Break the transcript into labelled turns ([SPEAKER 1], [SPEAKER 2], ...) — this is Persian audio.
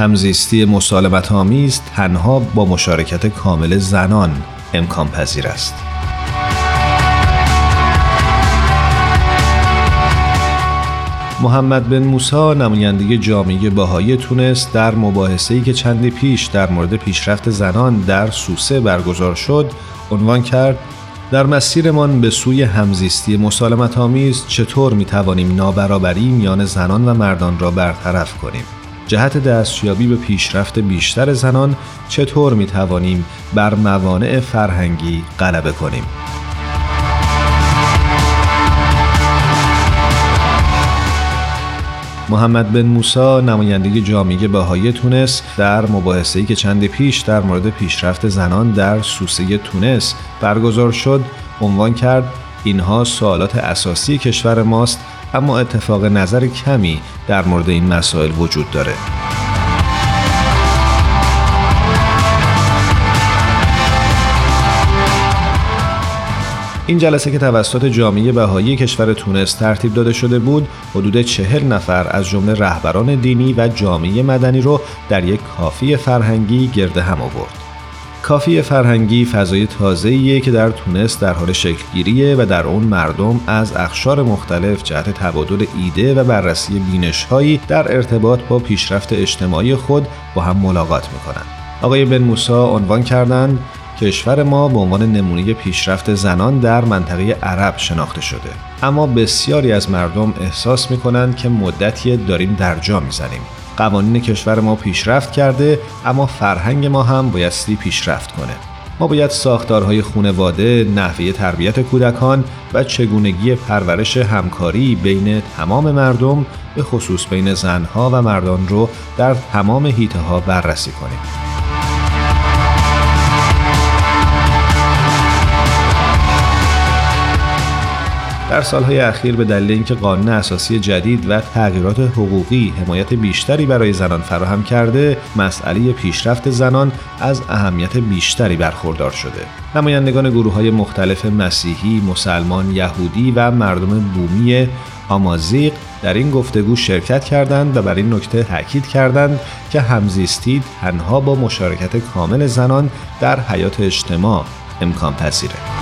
[SPEAKER 1] همزیستی مسالمت آمیز تنها با مشارکت کامل زنان امکان پذیر است. محمد بن موسا نماینده جامعه باهایی تونس در مباحثه‌ای که چندی پیش در مورد پیشرفت زنان در سوسه برگزار شد عنوان کرد در مسیرمان به سوی همزیستی مسالمت آمیز چطور می توانیم نابرابری میان زنان و مردان را برطرف کنیم جهت دستیابی به پیشرفت بیشتر زنان چطور می توانیم بر موانع فرهنگی غلبه کنیم؟ محمد بن موسا نماینده جامعه بهایی تونس در مباحثه‌ای که چند پیش در مورد پیشرفت زنان در سوسه تونس برگزار شد عنوان کرد اینها سوالات اساسی کشور ماست اما اتفاق نظر کمی در مورد این مسائل وجود داره. این جلسه که توسط جامعه بهایی کشور تونس ترتیب داده شده بود حدود چهل نفر از جمله رهبران دینی و جامعه مدنی رو در یک کافی فرهنگی گرد هم آورد. کافی فرهنگی فضای تازه‌ایه که در تونس در حال شکلگیریه و در اون مردم از اخشار مختلف جهت تبادل ایده و بررسی بینشهایی در ارتباط با پیشرفت اجتماعی خود با هم ملاقات می‌کنند. آقای بن موسا عنوان کردند کشور ما به عنوان نمونه پیشرفت زنان در منطقه عرب شناخته شده اما بسیاری از مردم احساس می‌کنند که مدتی داریم در جا می‌زنیم قوانین کشور ما پیشرفت کرده اما فرهنگ ما هم بایستی پیشرفت کنه ما باید ساختارهای خونواده، نحوه تربیت کودکان و چگونگی پرورش همکاری بین تمام مردم به خصوص بین زنها و مردان رو در تمام هیته ها بررسی کنیم. در سالهای اخیر به دلیل اینکه قانون اساسی جدید و تغییرات حقوقی حمایت بیشتری برای زنان فراهم کرده مسئله پیشرفت زنان از اهمیت بیشتری برخوردار شده نمایندگان گروه های مختلف مسیحی، مسلمان، یهودی و مردم بومی آمازیق در این گفتگو شرکت کردند و بر این نکته تاکید کردند که همزیستی تنها با مشارکت کامل زنان در حیات اجتماع امکان پذیره.